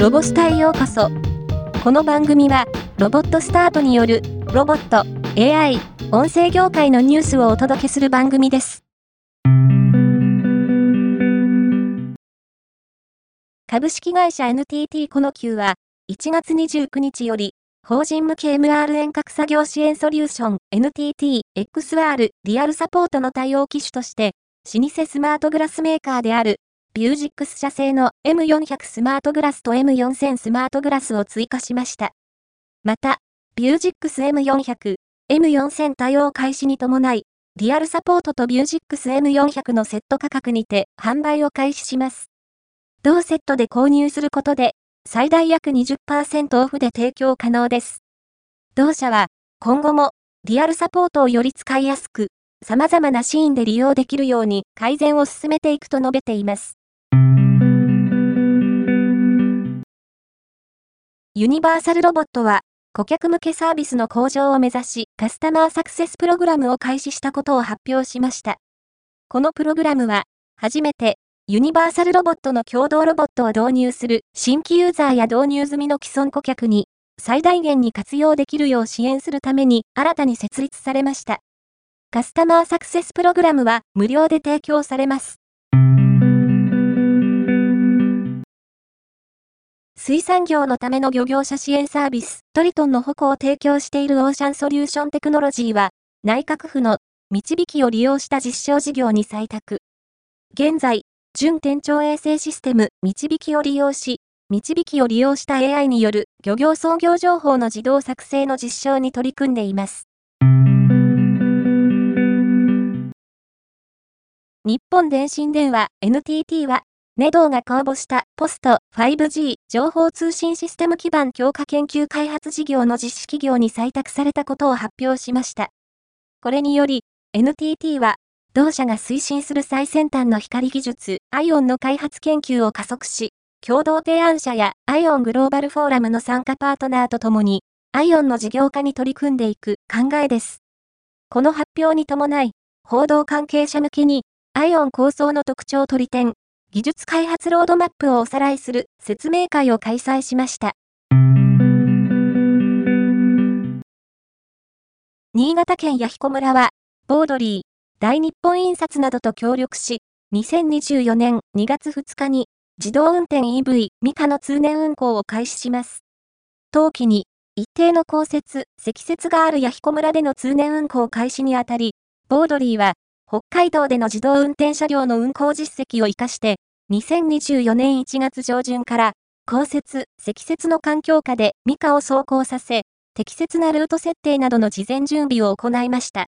ロボスタへようこそ。この番組は、ロボットスタートによる、ロボット、AI、音声業界のニュースをお届けする番組です。株式会社 NTT この級は、1月29日より、法人向け MR 遠隔作業支援ソリューション NTT XR リアルサポートの対応機種として、老舗スマートグラスメーカーであるビュージックス社製の M400 スマートグラスと M4000 スマートグラスを追加しました。また、ビュージックス M400、M4000 対応開始に伴い、リアルサポートとビュージックス M400 のセット価格にて販売を開始します。同セットで購入することで、最大約20%オフで提供可能です。同社は、今後も、リアルサポートをより使いやすく、様々なシーンで利用できるように改善を進めていくと述べています。ユニバーサルロボットは、顧客向けサービスの向上を目指し、カスタマーサクセスプログラムを開始したことを発表しました。このプログラムは、初めて、ユニバーサルロボットの共同ロボットを導入する新規ユーザーや導入済みの既存顧客に、最大限に活用できるよう支援するために新たに設立されました。カスタマーサクセスプログラムは無料で提供されます。水産業のための漁業者支援サービス、トリトンの保護を提供しているオーシャンソリューションテクノロジーは、内閣府の導きを利用した実証事業に採択。現在、準店長衛星システム導きを利用し、導きを利用した AI による漁業創業情報の自動作成の実証に取り組んでいます。日本電信電話 NTT はネドーが公募したポスト 5G 情報通信システム基盤強化研究開発事業の実施企業に採択されたことを発表しました。これにより、NTT は、同社が推進する最先端の光技術、ION の開発研究を加速し、共同提案者や ION グローバルフォーラムの参加パートナーとともに、ION の事業化に取り組んでいく考えです。この発表に伴い、報道関係者向けに、ION 構想の特徴取り点、技術開発ロードマップをおさらいする説明会を開催しました。新潟県弥彦村は、ボードリー、大日本印刷などと協力し、2024年2月2日に自動運転 EV ミカの通年運行を開始します。当期に一定の降雪、積雪がある弥彦村での通年運行開始にあたり、ボードリーは北海道での自動運転車両の運行実績を活かして、2024年1月上旬から、降雪、積雪の環境下でミカを走行させ、適切なルート設定などの事前準備を行いました。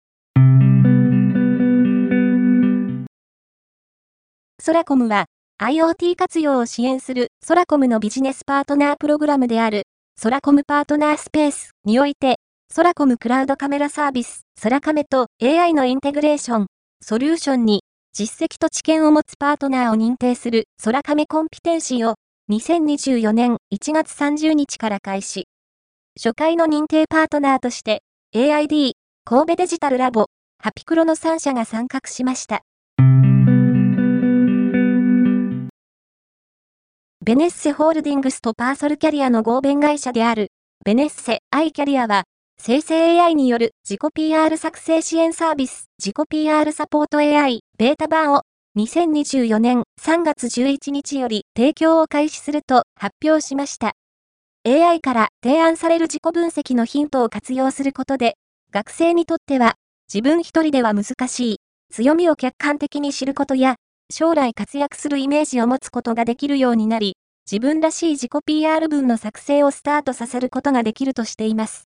ソラコムは、IoT 活用を支援するソラコムのビジネスパートナープログラムである、ソラコムパートナースペースにおいて、ソラコムクラウドカメラサービス、ソラカメと AI のインテグレーション、ソリューションに実績と知見を持つパートナーを認定する空亀コンピテンシーを2024年1月30日から開始。初回の認定パートナーとして AID、神戸デジタルラボ、ハピクロの3社が参画しました。ベネッセホールディングスとパーソルキャリアの合弁会社であるベネッセアイキャリアは生成 AI による自己 PR 作成支援サービス、自己 PR サポート AI ベータ版を2024年3月11日より提供を開始すると発表しました。AI から提案される自己分析のヒントを活用することで、学生にとっては自分一人では難しい強みを客観的に知ることや、将来活躍するイメージを持つことができるようになり、自分らしい自己 PR 文の作成をスタートさせることができるとしています。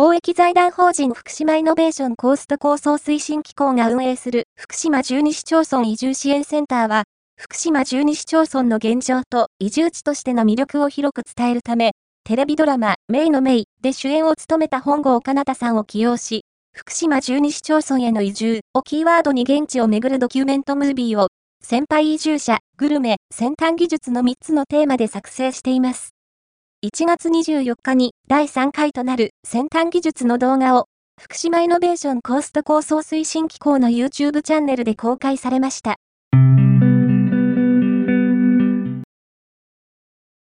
公益財団法人福島イノベーションコースト構想推進機構が運営する福島12市町村移住支援センターは、福島12市町村の現状と移住地としての魅力を広く伝えるため、テレビドラマ、メイのメイで主演を務めた本郷かなたさんを起用し、福島12市町村への移住をキーワードに現地を巡るドキュメントムービーを、先輩移住者、グルメ、先端技術の3つのテーマで作成しています。1月24日に第3回となる先端技術の動画を福島イノベーションコースト構想推進機構の YouTube チャンネルで公開されました。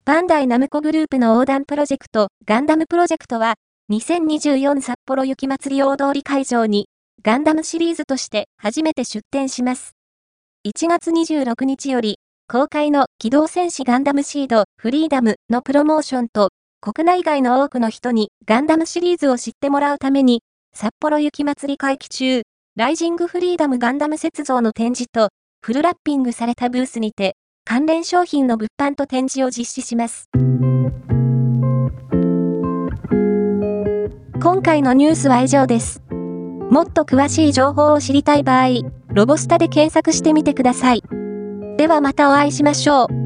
バンダイナムコグループの横断プロジェクトガンダムプロジェクトは2024札幌雪まつり大通り会場にガンダムシリーズとして初めて出展します。1月26日より公開の機動戦士ガンダムシード、フリーダムのプロモーションと、国内外の多くの人にガンダムシリーズを知ってもらうために、札幌雪まつり会期中、ライジングフリーダムガンダム雪像の展示と、フルラッピングされたブースにて、関連商品の物販と展示を実施します。今回のニュースは以上です。もっと詳しい情報を知りたい場合、ロボスタで検索してみてください。ではまたお会いしましょう。